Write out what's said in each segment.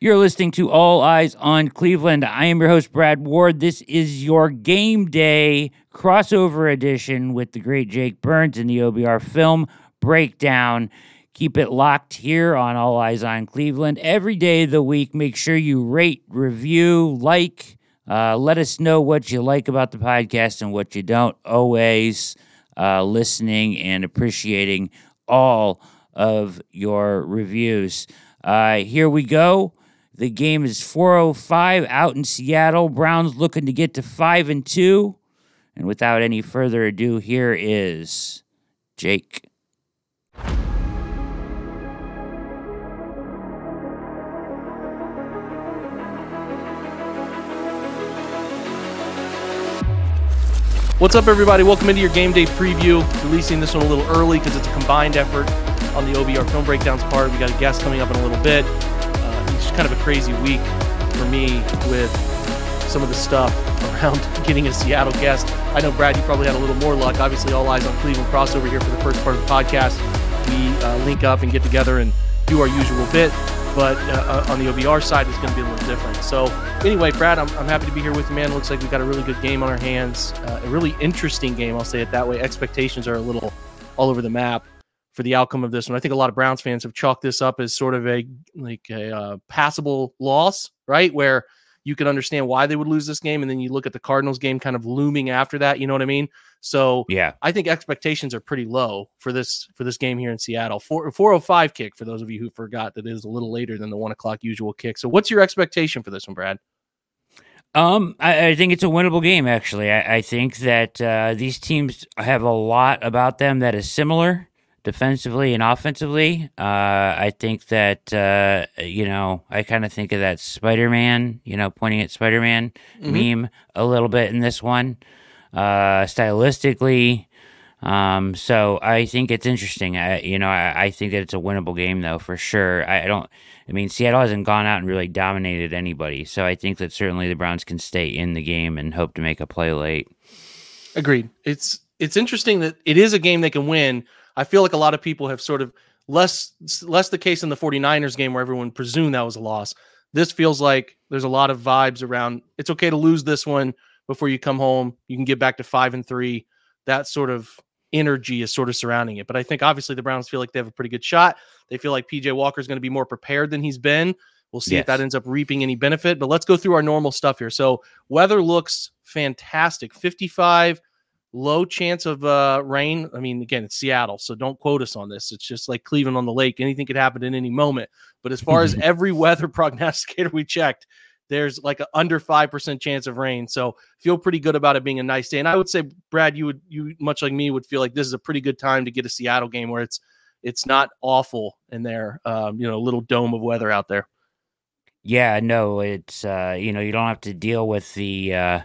You're listening to All Eyes on Cleveland. I am your host, Brad Ward. This is your game day crossover edition with the great Jake Burns in the OBR film breakdown. Keep it locked here on All Eyes on Cleveland every day of the week. Make sure you rate, review, like. Uh, let us know what you like about the podcast and what you don't. Always uh, listening and appreciating all of your reviews. Uh, here we go. The game is 405 out in Seattle. Browns looking to get to 5 and 2. And without any further ado, here is Jake. What's up, everybody? Welcome into your game day preview. Releasing this one a little early because it's a combined effort on the OBR film breakdowns part. We got a guest coming up in a little bit. Kind of a crazy week for me with some of the stuff around getting a Seattle guest. I know, Brad, you probably had a little more luck. Obviously, all eyes on Cleveland crossover here for the first part of the podcast. We uh, link up and get together and do our usual bit but uh, uh on the OBR side, it's going to be a little different. So, anyway, Brad, I'm, I'm happy to be here with you, man. Looks like we've got a really good game on our hands, uh, a really interesting game. I'll say it that way. Expectations are a little all over the map for the outcome of this one. I think a lot of Browns fans have chalked this up as sort of a like a uh, passable loss, right? Where you can understand why they would lose this game. And then you look at the Cardinals game kind of looming after that. You know what I mean? So yeah, I think expectations are pretty low for this for this game here in Seattle. Four four oh five kick for those of you who forgot that is a little later than the one o'clock usual kick. So what's your expectation for this one, Brad? Um, I, I think it's a winnable game. Actually, I, I think that uh, these teams have a lot about them that is similar defensively and offensively. Uh, I think that uh, you know I kind of think of that Spider Man, you know, pointing at Spider Man mm-hmm. meme a little bit in this one, uh, stylistically. Um, so I think it's interesting. I, you know, I, I, think that it's a winnable game though for sure. I, I don't. I mean, Seattle hasn't gone out and really dominated anybody, so I think that certainly the Browns can stay in the game and hope to make a play late. Agreed. It's it's interesting that it is a game they can win I feel like a lot of people have sort of less less the case in the 49ers game where everyone presumed that was a loss. This feels like there's a lot of vibes around it's okay to lose this one before you come home. You can get back to 5 and 3. That sort of energy is sort of surrounding it. But I think obviously the Browns feel like they have a pretty good shot. They feel like PJ Walker is going to be more prepared than he's been. We'll see yes. if that ends up reaping any benefit. But let's go through our normal stuff here. So weather looks fantastic. 55 low chance of uh, rain. I mean, again, it's Seattle, so don't quote us on this. It's just like Cleveland on the lake. Anything could happen in any moment. But as far as every weather prognosticator we checked, there's like an under 5% chance of rain. So feel pretty good about it being a nice day. And I would say, Brad, you would, you much like me, would feel like this is a pretty good time to get a Seattle game where it's, it's not awful in there, um, you know, little dome of weather out there. Yeah, no, it's, uh, you know, you don't have to deal with the, uh,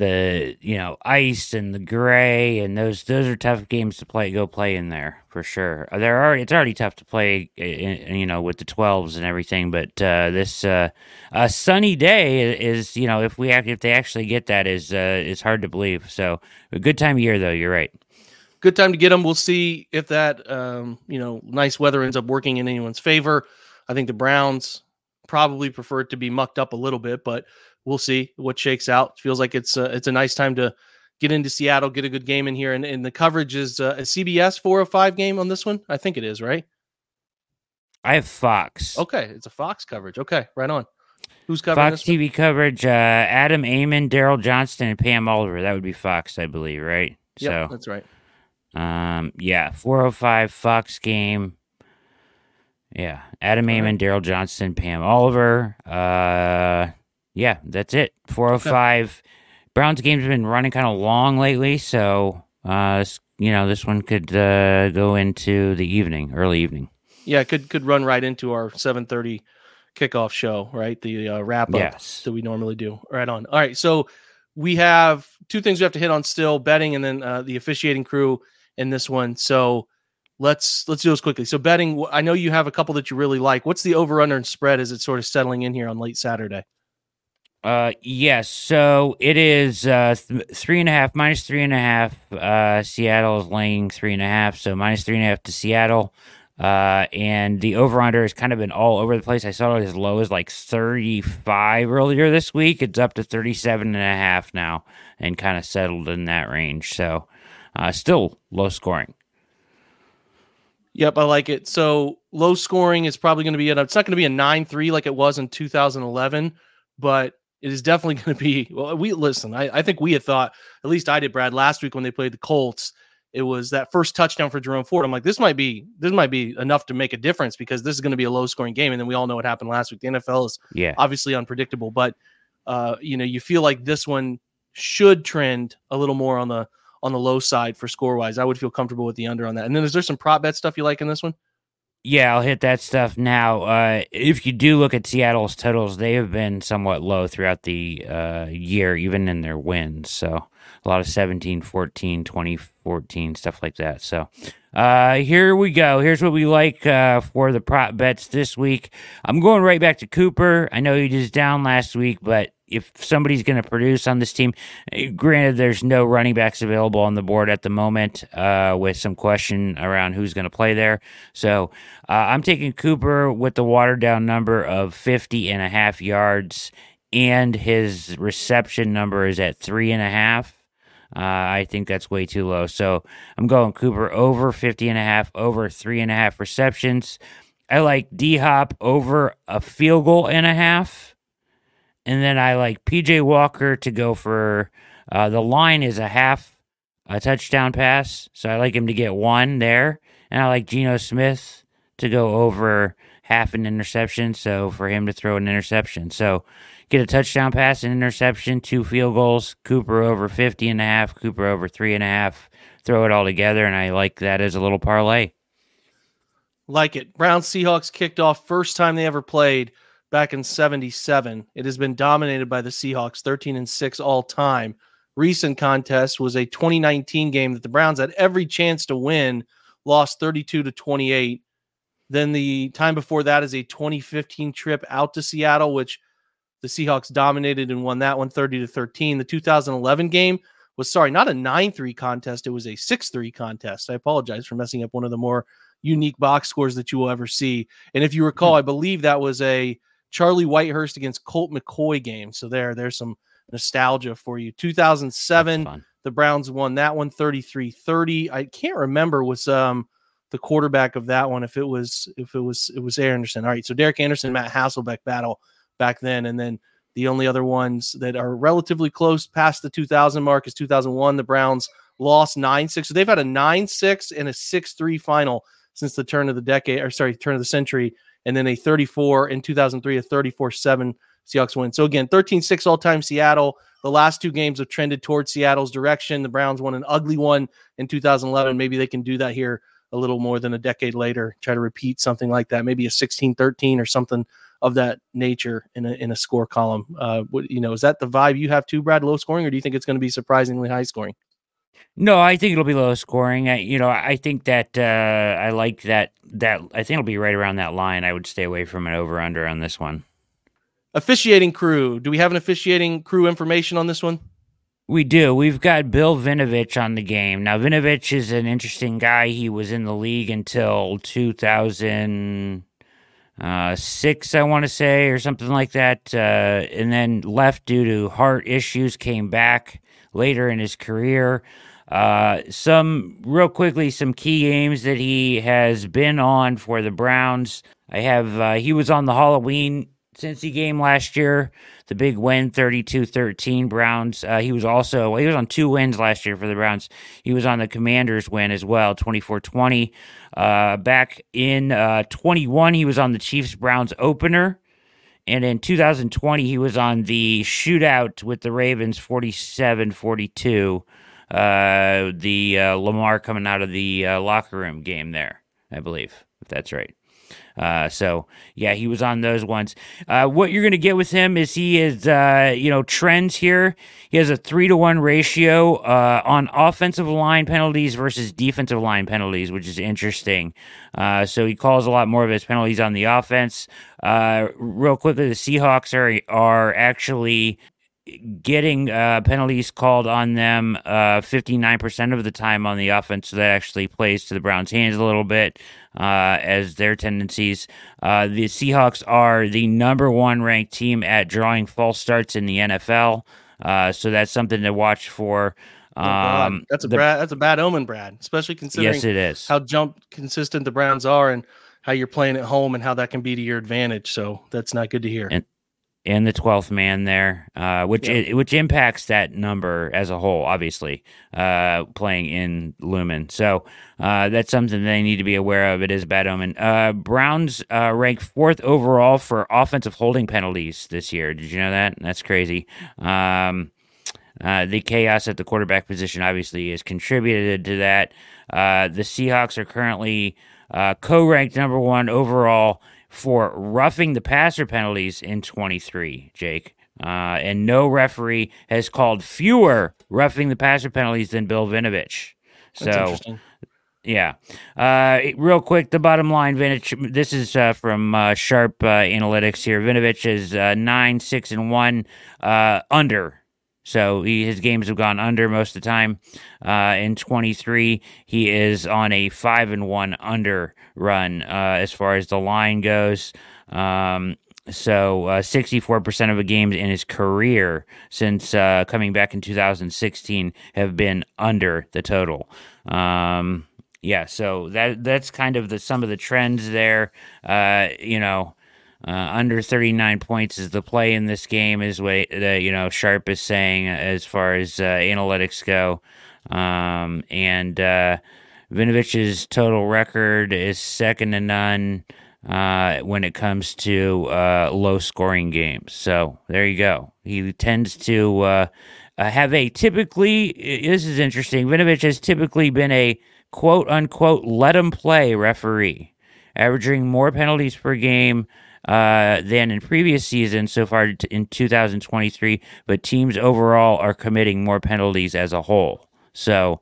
the you know ice and the gray and those those are tough games to play go play in there for sure. Uh, they're already it's already tough to play in, you know with the 12s and everything but uh, this uh, a sunny day is you know if we have, if they actually get that is uh, is hard to believe. So a good time of year though you're right. Good time to get them we'll see if that um, you know nice weather ends up working in anyone's favor. I think the browns probably prefer it to be mucked up a little bit but we'll see what shakes out. Feels like it's a, it's a nice time to get into Seattle, get a good game in here, and, and the coverage is uh, a CBS 405 game on this one. I think it is, right? I have Fox. Okay, it's a Fox coverage. Okay, right on. Who's covering Fox TV one? coverage? Uh, Adam Amin, Daryl Johnston, and Pam Oliver. That would be Fox, I believe, right? Yeah, so, that's right. Um, yeah, 405 Fox game. Yeah, Adam Amin, Daryl Johnston, Pam Oliver. Uh, yeah, that's it. 405. Browns games have been running kind of long lately, so uh, you know this one could uh, go into the evening, early evening. Yeah, could could run right into our 7:30 kickoff show, right? The uh, wrap up yes. that we normally do. Right on. All right, so we have two things we have to hit on still: betting and then uh, the officiating crew in this one. So let's let's do this quickly. So betting, I know you have a couple that you really like. What's the over under and spread as it's sort of settling in here on late Saturday? Uh, yes. So it is uh th- three and a half minus three and a half. Uh, Seattle is laying three and a half, so minus three and a half to Seattle. Uh, and the over under has kind of been all over the place. I saw it as low as like 35 earlier this week. It's up to 37 and a half now and kind of settled in that range. So uh, still low scoring. Yep, I like it. So low scoring is probably going to be, it's not going to be a 9 3 like it was in 2011, but it is definitely going to be. Well, we listen, I, I think we had thought, at least I did, Brad, last week when they played the Colts it was that first touchdown for Jerome Ford. I'm like, this might be this might be enough to make a difference because this is going to be a low scoring game. And then we all know what happened last week. The NFL is yeah obviously unpredictable, but uh, you know, you feel like this one should trend a little more on the on the low side for score wise. I would feel comfortable with the under on that. And then is there some prop bet stuff you like in this one? Yeah, I'll hit that stuff now. Uh, if you do look at Seattle's totals, they have been somewhat low throughout the uh, year, even in their wins. So a lot of 17 14 2014 stuff like that so uh, here we go here's what we like uh, for the prop bets this week i'm going right back to cooper i know he was down last week but if somebody's going to produce on this team eh, granted there's no running backs available on the board at the moment uh, with some question around who's going to play there so uh, i'm taking cooper with the watered down number of 50 and a half yards and his reception number is at three and a half uh, I think that's way too low. So I'm going Cooper over 50 and a half, over three and a half receptions. I like D Hop over a field goal and a half. And then I like PJ Walker to go for uh, the line is a half a touchdown pass. So I like him to get one there. And I like Geno Smith to go over half an interception. So for him to throw an interception. So get a touchdown pass, an interception, two field goals. Cooper over 50 and a half, Cooper over three and a half. Throw it all together, and I like that as a little parlay. Like it. Brown Seahawks kicked off first time they ever played back in 77. It has been dominated by the Seahawks, 13 and 6 all time. Recent contest was a 2019 game that the Browns had every chance to win, lost 32 to 28. Then the time before that is a 2015 trip out to Seattle, which the Seahawks dominated and won that one 30 to 13. The 2011 game was sorry, not a 9-3 contest, it was a 6-3 contest. I apologize for messing up one of the more unique box scores that you will ever see. And if you recall, hmm. I believe that was a Charlie Whitehurst against Colt McCoy game. So there there's some nostalgia for you. 2007 the Browns won that one 33-30. I can't remember was um the quarterback of that one if it was if it was it was Anderson. All right, so Derek Anderson, Matt Hasselbeck battle back then. And then the only other ones that are relatively close past the 2000 mark is 2001. The Browns lost 9 6. So they've had a 9 6 and a 6 3 final since the turn of the decade, or sorry, turn of the century. And then a 34 in 2003, a 34 7 Seahawks win. So again, 13 6 all time Seattle. The last two games have trended towards Seattle's direction. The Browns won an ugly one in 2011. Maybe they can do that here a little more than a decade later, try to repeat something like that, maybe a 16 13 or something of that nature in a in a score column. Uh, what, you know, is that the vibe you have too, Brad? Low scoring, or do you think it's going to be surprisingly high scoring? No, I think it'll be low scoring. I, you know, I think that uh, I like that. That I think it'll be right around that line. I would stay away from an over under on this one. Officiating crew. Do we have an officiating crew information on this one? We do. We've got Bill Vinovich on the game. Now, Vinovich is an interesting guy. He was in the league until 2000 uh, six, I want to say, or something like that, uh, and then left due to heart issues. Came back later in his career. Uh, some real quickly, some key games that he has been on for the Browns. I have uh, he was on the Halloween Cincy game last year, the big win 32-13 Browns. Uh, he was also he was on two wins last year for the Browns. He was on the Commanders win as well, 24-20. Uh, back in uh, 21, he was on the Chiefs Browns opener. And in 2020, he was on the shootout with the Ravens 47 42. Uh, the uh, Lamar coming out of the uh, locker room game there, I believe, if that's right. Uh, so yeah, he was on those ones. Uh, what you're going to get with him is he is, uh, you know, trends here. He has a three to one ratio uh, on offensive line penalties versus defensive line penalties, which is interesting. Uh, so he calls a lot more of his penalties on the offense. Uh, real quickly, the Seahawks are are actually getting uh, penalties called on them uh, 59% of the time on the offense. So that actually plays to the Browns' hands a little bit. uh, as their tendencies. Uh, the Seahawks are the number one ranked team at drawing false starts in the NFL. Uh, so that's something to watch for. Oh, Um, that's a the- Brad, that's a bad omen, Brad. Especially considering yes, it is. how jump consistent the Browns are and how you're playing at home and how that can be to your advantage. So that's not good to hear. And- and the twelfth man there, uh, which Yeah. i- which impacts that number as a whole, obviously, uh, playing in Lumen. So uh, that's something they need to be aware of. It is a bad omen. Uh, Browns uh, rank fourth overall for offensive holding penalties this year. Did you know that? That's crazy. Um, uh, the chaos at the quarterback position obviously has contributed to that. Uh, the Seahawks are currently uh, co-ranked number one overall for roughing the passer penalties in 23, Jake. Uh, and no referee has called fewer roughing the passer penalties than Bill Vinovich. So, interesting. yeah. Uh, real quick, the bottom line, Vinovich, this is uh, from uh, Sharp uh, Analytics here. Vinovich is uh, 9, 6, and 1 uh, under. So he, his games have gone under most of the time. Uh, in 23, he is on a 5 and 1 under run uh, as far as the line goes. Um, so uh, 64% of the games in his career since uh, coming back in 2016 have been under the total. Um, yeah, so that that's kind of the some of the trends there. Uh, you know, uh, under 39 points is the play in this game, is what you know Sharp is saying as far as uh, analytics go. Um, and uh, Vinovich's total record is second to none uh, when it comes to uh, low scoring games. So there you go. He tends to uh, have a typically, this is interesting. Vinovich has typically been a quote unquote let him play referee, averaging more penalties per game uh, than in previous seasons so far in 2023, but teams overall are committing more penalties as a whole. So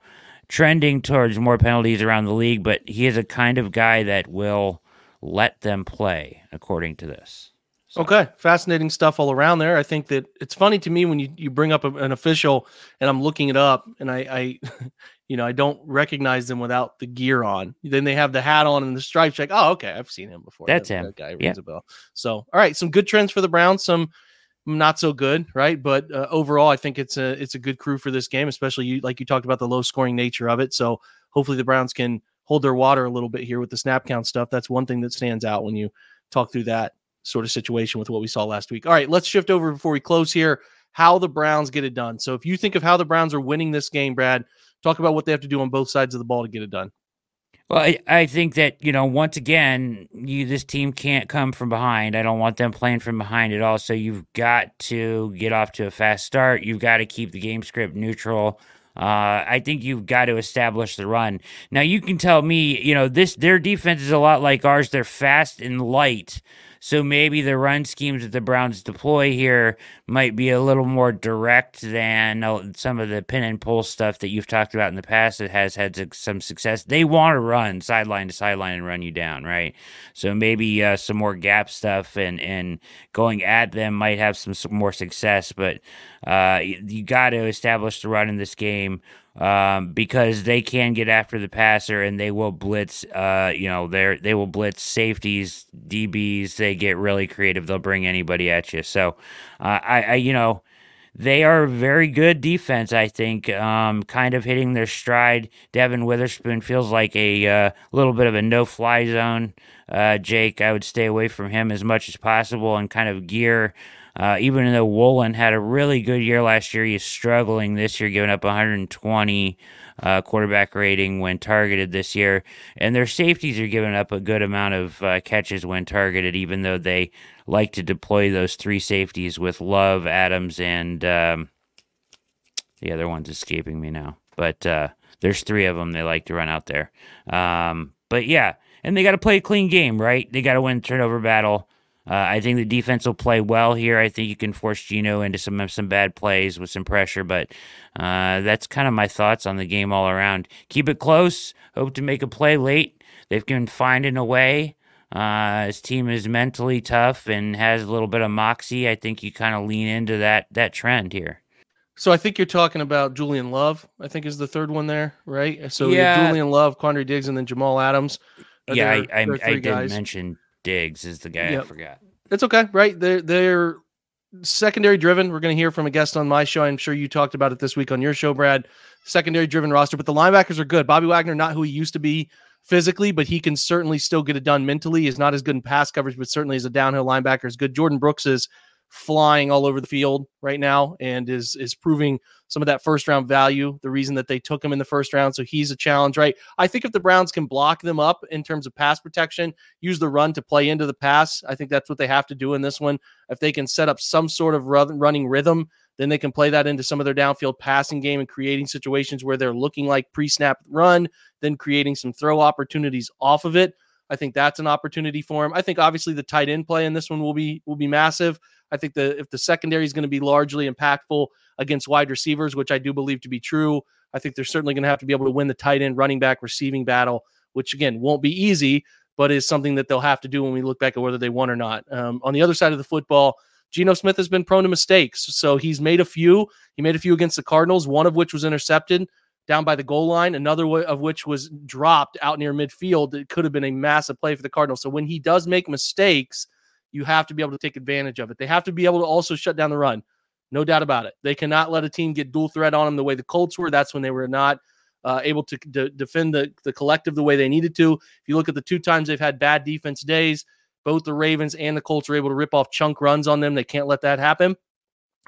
trending towards more penalties around the league, but he is a kind of guy that will let them play, according to this. So- Okay, fascinating stuff all around there. I think that it's funny to me when you, you bring up a- an official and I'm looking it up and I, I, you know, I don't recognize them without the gear on. Then they have the hat on and the stripes. Like, oh, okay, I've seen him before. That's that, him. That guy Yeah. a bell. So, all right, some good trends for the Browns. Some not so good, right? But uh, overall, I think it's a it's a good crew for this game, especially you like you talked about the low scoring nature of it. So hopefully the Browns can hold their water a little bit here with the snap count stuff. That's one thing that stands out when you talk through that sort of situation with what we saw last week. All right, let's shift over before we close here. How the Browns get it done. So if you think of how the Browns are winning this game, Brad, talk about what they have to do on both sides of the ball to get it done. Well, I, I think that you know once again, you this team can't come from behind. I don't want them playing from behind at all. So you've got to get off to a fast start. You've got to keep the game script neutral. Uh, I think you've got to establish the run. Now you can tell me, you know, this their defense is a lot like ours. They're fast and light. So maybe the run schemes that the Browns deploy here might be a little more direct than uh, some of the pin and pull stuff that you've talked about in the past that has had some success. They want to run sideline to sideline and run you down, right? So maybe uh, some more gap stuff and and going at them might have some, some more success. But uh, you, you got to establish the run in this game um, because they can get after the passer and they will blitz. Uh, you know, they they will blitz safeties, DBs. They get really creative. They'll bring anybody at you. So, uh, I, I, you know, they are very good defense. I think, um, kind of hitting their stride. Devon Witherspoon feels like a uh, little bit of a no-fly zone. Uh, Jake, I would stay away from him as much as possible and kind of gear. Uh, even though Woolen had a really good year last year, he's struggling this year, giving up 120 uh, quarterback rating when targeted this year. And their safeties are giving up a good amount of uh, catches when targeted, even though they like to deploy those three safeties with Love, Adams, and um, the other one's escaping me now. But uh, there's three of them they like to run out there. Um, but yeah, and they got to play a clean game, right? They got to win turnover battle. Uh, I think the defense will play well here. I think you can force Geno into some some bad plays with some pressure, but uh, that's kind of my thoughts on the game all around. Keep it close. Hope to make a play late. They've been finding a way. Uh, his team is mentally tough and has a little bit of moxie. I think you kind of lean into that that trend here. So I think you're talking about Julian Love. I think is the third one there, right? So Yeah. Julian Love, Quandre Diggs, and then Jamal Adams. yeah, I, I, I didn't mention Diggs is the guy yep. I forgot. It's okay, right? They're they're secondary driven. We're going to hear from a guest on my show. I'm sure you talked about it this week on your show, Brad. Secondary driven roster, but the linebackers are good. Bobby Wagner, not who he used to be physically, but he can certainly still get it done mentally. He's not as good in pass coverage, but certainly as a downhill linebacker is good. Jordyn Brooks is flying all over the field right now and is is proving some of that first round value the reason that they took him in the first round. So he's a challenge right? I think if the browns can block them up in terms of pass protection use the run to play into the pass i think that's what they have to do in this one. If they can set up some sort of run, running rhythm then they can play that into some of their downfield passing game and creating situations where they're looking like pre-snap run then creating some throw opportunities off of it. I think that's an opportunity for him. I think obviously the tight end play in this one will be will be massive I think that if the secondary is going to be largely impactful against wide receivers, which I do believe to be true, I think they're certainly going to have to be able to win the tight end running back receiving battle, which again won't be easy, but is something that they'll have to do when we look back at whether they won or not. Um, on the other side of the football, Geno Smith has been prone to mistakes. So he's made a few. He made a few against the Cardinals, one of which was intercepted down by the goal line, another of which was dropped out near midfield. It could have been a massive play for the Cardinals. So when he does make mistakes, you have to be able to take advantage of it. They have to be able to also shut down the run. No doubt about it. They cannot let a team get dual threat on them the way the Colts were. That's when they were not uh, able to defend the, the collective the way they needed to. If you look at the two times they've had bad defense days, both the Ravens and the Colts are able to rip off chunk runs on them. They can't let that happen.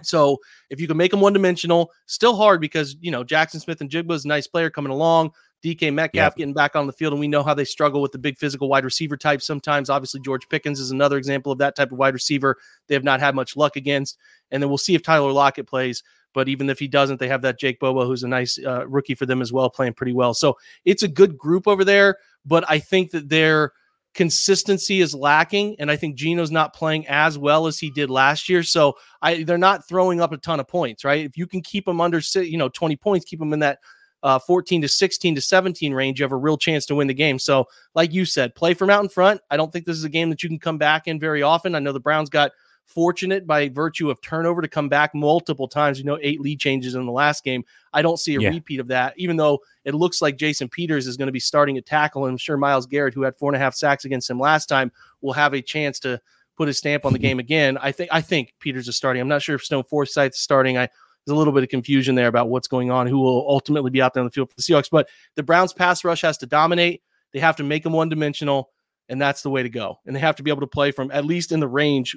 So if you can make them one dimensional, still hard because you know Jaxon Smith-Njigba is a nice player coming along. DK Metcalf getting back on the field, and we know how they struggle with the big physical wide receiver type sometimes. Obviously, George Pickens is another example of that type of wide receiver they have not had much luck against. And then we'll see if Tyler Lockett plays. But even if he doesn't, they have that Jake Bobo, who's a nice uh, rookie for them as well, playing pretty well. So it's a good group over there. But I think that their consistency is lacking, and I think Geno's not playing as well as he did last year. So I, they're not throwing up a ton of points, right? If you can keep them under, you know, 20 points, keep them in that uh, 14 to 16 to 17 range, you have a real chance to win the game. So, like you said, play from out in front. I don't think this is a game that you can come back in very often. I know the Browns got fortunate by virtue of turnover to come back multiple times. You know, eight lead changes in the last game. I don't see a yeah. repeat of that, even though it looks like Jason Peters is going to be starting at tackle. And I'm sure Myles Garrett, who had four and a half sacks against him last time, will have a chance to put his stamp on the game again. I think I think Peters is starting. I'm not sure if Stone Forsythe's starting. I there's a little bit of confusion there about what's going on, who will ultimately be out there on the field for the Seahawks. But the Browns pass rush has to dominate. They have to make them one dimensional, and that's the way to go. And they have to be able to play from at least in the range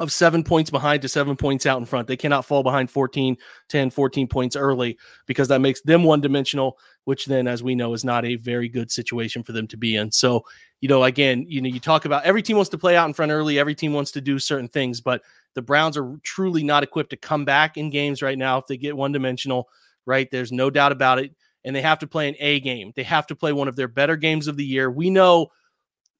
of seven points behind to seven points out in front. They cannot fall behind 14, 10, 14 points early because that makes them one dimensional, which then, as we know, is not a very good situation for them to be in. So, you know, again, you know, you talk about every team wants to play out in front early, every team wants to do certain things, but the Browns are truly not equipped to come back in games right now if they get one dimensional, right? There's no doubt about it. And they have to play an A game. They have to play one of their better games of the year. We know,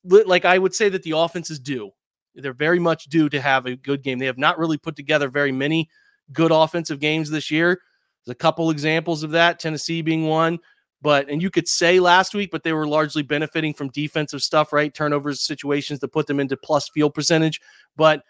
like I would say that the offense is due. They're very much due to have a good game. They have not really put together very many good offensive games this year. There's a couple examples of that, Tennessee being one. But and you could say last week, but they were largely benefiting from defensive stuff, right? Turnovers, situations that put them into plus field percentage. But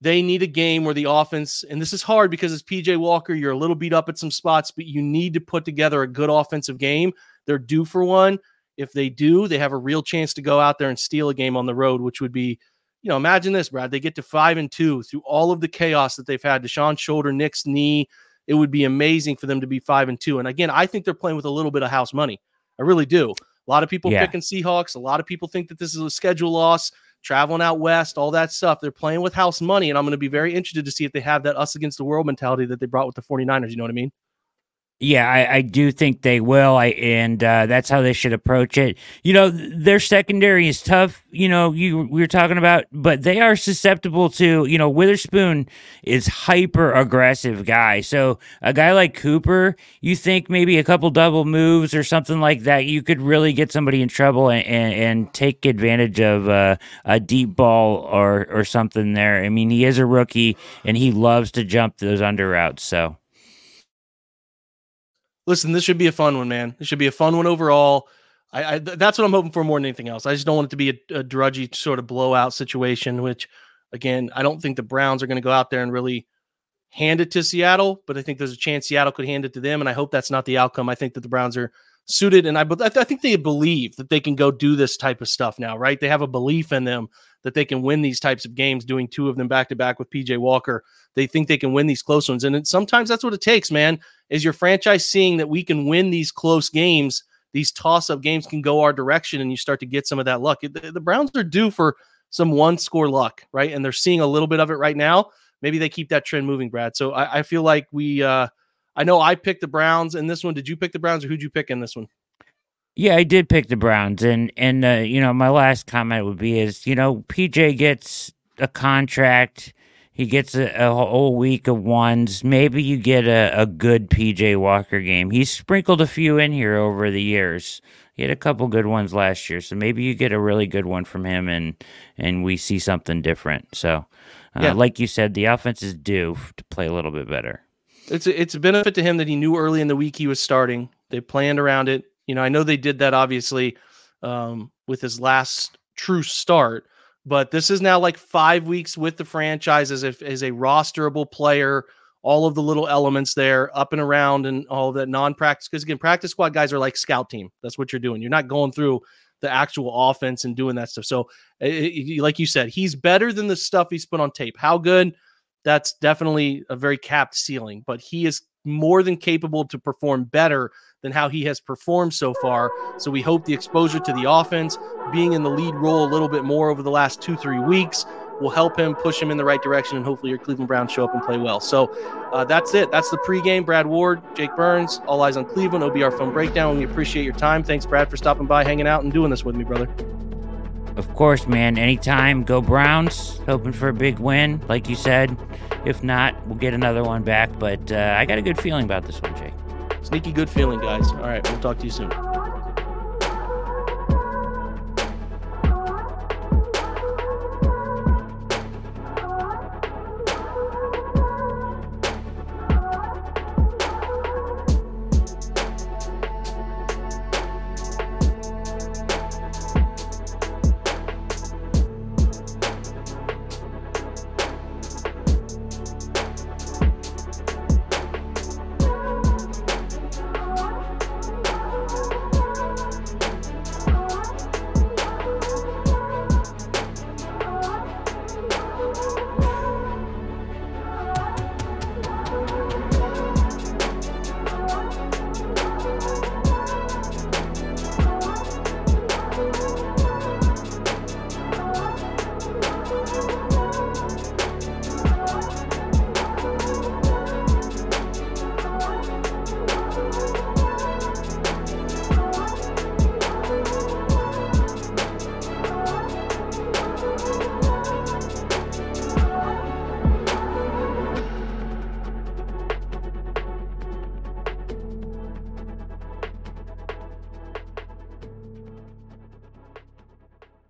they need a game where the offense, and this is hard because it's PJ Walker, you're a little beat up at some spots, but you need to put together a good offensive game. They're due for one. If they do, they have a real chance to go out there and steal a game on the road, which would be, you know, imagine this, Brad. They get to five and two through all of the chaos that they've had. Deshaun shoulder, Nick's knee. It would be amazing for them to be five and two. And again, I think they're playing with a little bit of house money. I really do. A lot of people yeah. picking Seahawks. A lot of people think that this is a schedule loss traveling out west, all that stuff. They're playing with house money, and I'm going to be very interested to see if they have that us against the world mentality that they brought with the 49ers. You know what I mean? Yeah, I, I, do think they will. I and uh, that's how they should approach it. You know, their secondary is tough. You know, you we were talking about, but they are susceptible to. You know, Witherspoon is hyper aggressive guy. So a guy like Cooper, you think maybe a couple double moves or something like that, you could really get somebody in trouble and and, and take advantage of uh, a deep ball or or something there. I mean, he is a rookie and he loves to jump those under routes. So listen, this should be a fun one, man. This should be a fun one overall. I, I that's what I'm hoping for more than anything else. I just don't want it to be a, a drudgy sort of blowout situation. Which, again, I don't think the Browns are going to go out there and really hand it to Seattle, but I think there's a chance Seattle could hand it to them, and I hope that's not the outcome. I think that the Browns are suited. And I, I think they believe that they can go do this type of stuff now, right? They have a belief in them that they can win these types of games, doing two of them back to back with PJ Walker. They think they can win these close ones. And it, sometimes that's what it takes, man, is your franchise seeing that we can win these close games. These toss up games can go our direction and you start to get some of that luck. The, the Browns are due for some one score luck, right? And they're seeing a little bit of it right now. Maybe they keep that trend moving, Brad. So I, I feel like we, uh, I know I picked the Browns in this one. Did you pick the Browns or who'd you pick in this one? Yeah, I did pick the Browns, and and uh, you know my last comment would be is you know PJ gets a contract, he gets a, a whole week of ones. Maybe you get a, a good PJ Walker game. He's sprinkled a few in here over the years. He had a couple good ones last year, so maybe you get a really good one from him, and and we see something different. So, uh, yeah. like you said, the offense is due to play a little bit better. It's a, it's a benefit to him that he knew early in the week he was starting. They planned around it. You know, I know they did that obviously um, with his last true start, but this is now like five weeks with the franchise as if as a rosterable player. All of the little elements there, up and around, and all that non-practice. Because again, practice squad guys are like scout team. That's what you're doing. You're not going through the actual offense and doing that stuff. So, it, like you said, he's better than the stuff he's put on tape. How good? That's definitely a very capped ceiling, but he is more than capable to perform better than how he has performed so far. So we hope the exposure to the offense, being in the lead role a little bit more over the last two, three weeks, will help him push him in the right direction. And hopefully your Cleveland Browns show up and play well. So uh, that's it. That's the pregame. Brad Ward, Jake Burns, All Eyes on Cleveland, OBR Film Breakdown. We appreciate your time. Thanks, Brad, for stopping by, hanging out, and doing this with me, brother. Of course, man. Anytime, go Browns. Hoping for a big win, like you said. If not, we'll get another one back. But uh, I got a good feeling about this one, Jake. Sneaky good feeling, guys. All right, we'll talk to you soon.